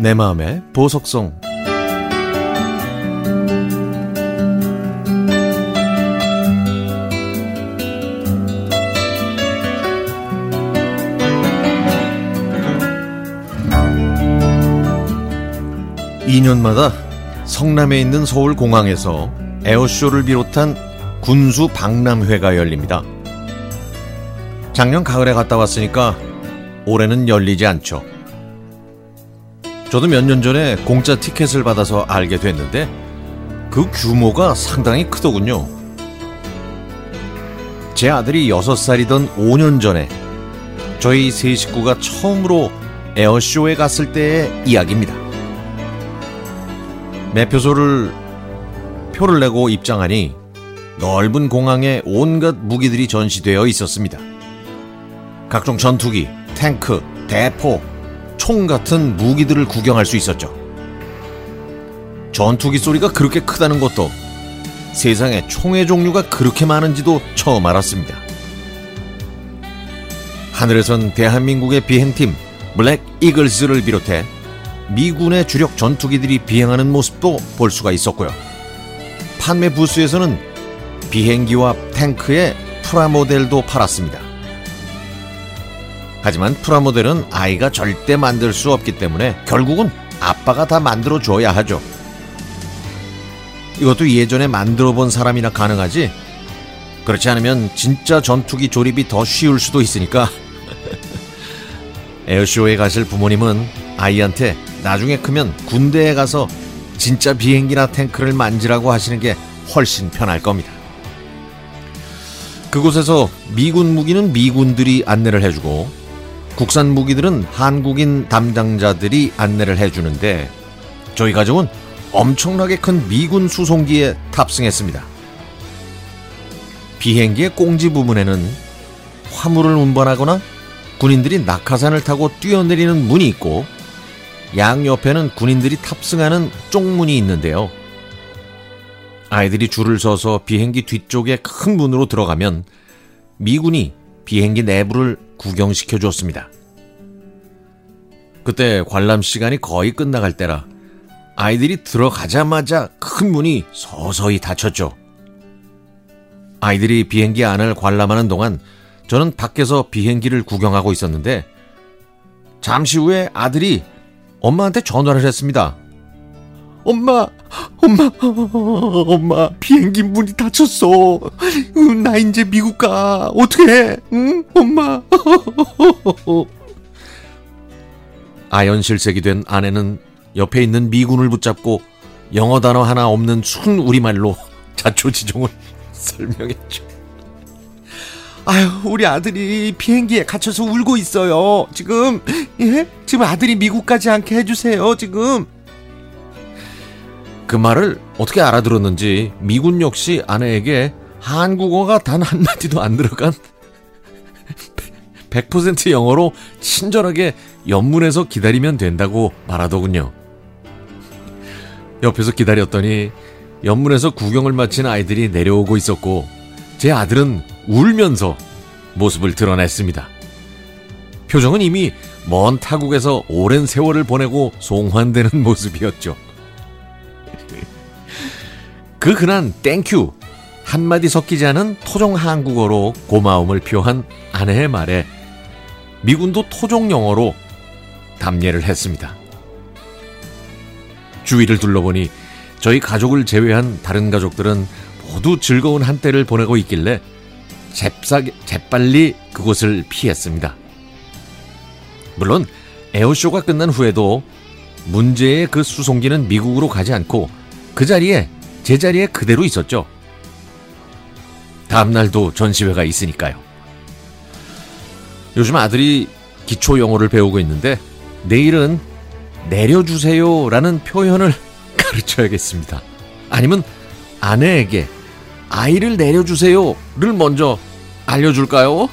내 마음의 보석성 2년마다 성남에 있는 서울공항에서 에어쇼를 비롯한 군수 박람회가 열립니다. 작년 가을에 갔다 왔으니까 올해는 열리지 않죠. 저도 몇 년 전에 공짜 티켓을 받아서 알게 됐는데 그 규모가 상당히 크더군요. 제 아들이 6살이던 5년 전에 저희 세 식구가 처음으로 에어쇼에 갔을 때의 이야기입니다. 매표소를 표를 내고 입장하니 넓은 공항에 온갖 무기들이 전시되어 있었습니다. 각종 전투기, 탱크, 대포, 총 같은 무기들을 구경할 수 있었죠. 전투기 소리가 그렇게 크다는 것도 세상에 총의 종류가 그렇게 많은지도 처음 알았습니다. 하늘에선 대한민국의 비행팀 블랙 이글스를 비롯해 미군의 주력 전투기들이 비행하는 모습도 볼 수가 있었고요. 판매 부스에서는 비행기와 탱크의 프라모델도 팔았습니다. 하지만 프라모델은 아이가 절대 만들 수 없기 때문에 결국은 아빠가 다 만들어 줘야 하죠. 이것도 예전에 만들어 본 사람이나 가능하지? 그렇지 않으면 진짜 전투기 조립이 더 쉬울 수도 있으니까. 에어쇼에 가실 부모님은 아이한테 나중에 크면 군대에 가서 진짜 비행기나 탱크를 만지라고 하시는 게 훨씬 편할 겁니다. 그곳에서 미군 무기는 미군들이 안내를 해주고 국산 무기들은 한국인 담당자들이 안내를 해주는데 저희 가족은 엄청나게 큰 미군 수송기에 탑승했습니다. 비행기의 꽁지 부분에는 화물을 운반하거나 군인들이 낙하산을 타고 뛰어내리는 문이 있고 양옆에는 군인들이 탑승하는 쪽문이 있는데요. 아이들이 줄을 서서 비행기 뒤쪽에 큰 문으로 들어가면 미군이 비행기 내부를 구경시켜 줬습니다. 그때 관람 시간이 거의 끝나갈 때라 아이들이 들어가자마자 큰 문이 서서히 닫혔죠. 아이들이 비행기 안을 관람하는 동안 저는 밖에서 비행기를 구경하고 있었는데 잠시 후에 아들이 엄마한테 전화를 했습니다. 엄마, 엄마, 엄마, 비행기 문이 닫혔어. 나 이제 미국 가. 어떻게 응? 엄마. 아연실색이 된 아내는 옆에 있는 미군을 붙잡고 영어 단어 하나 없는 순 우리말로 자초지종을 설명했죠. 아유, 우리 아들이 비행기에 갇혀서 울고 있어요. 지금, 예? 지금 아들이 미국 가지 않게 해주세요, 지금. 그 말을 어떻게 알아들었는지 미군 역시 아내에게 한국어가 단 한마디도 안 들어간 100% 영어로 친절하게 연문에서 기다리면 된다고 말하더군요. 옆에서 기다렸더니 연문에서 구경을 마친 아이들이 내려오고 있었고 제 아들은 울면서 모습을 드러냈습니다. 표정은 이미 먼 타국에서 오랜 세월을 보내고 송환되는 모습이었죠. 그 흔한 thank you 한마디 섞이지 않은 토종 한국어로 고마움을 표한 아내의 말에 미군도 토종 영어로 답례를 했습니다. 주위를 둘러보니 저희 가족을 제외한 다른 가족들은 모두 즐거운 한때를 보내고 있길래 잽싸게, 재빨리 그곳을 피했습니다. 물론 에어쇼가 끝난 후에도 문제의 그 수송기는 미국으로 가지 않고 그 자리에 제자리에 그대로 있었죠. 다음날도 전시회가 있으니까요. 요즘 아들이 기초 영어를 배우고 있는데 내일은 내려주세요 라는 표현을 가르쳐야겠습니다. 아니면 아내에게 아이를 내려주세요를 먼저 알려줄까요?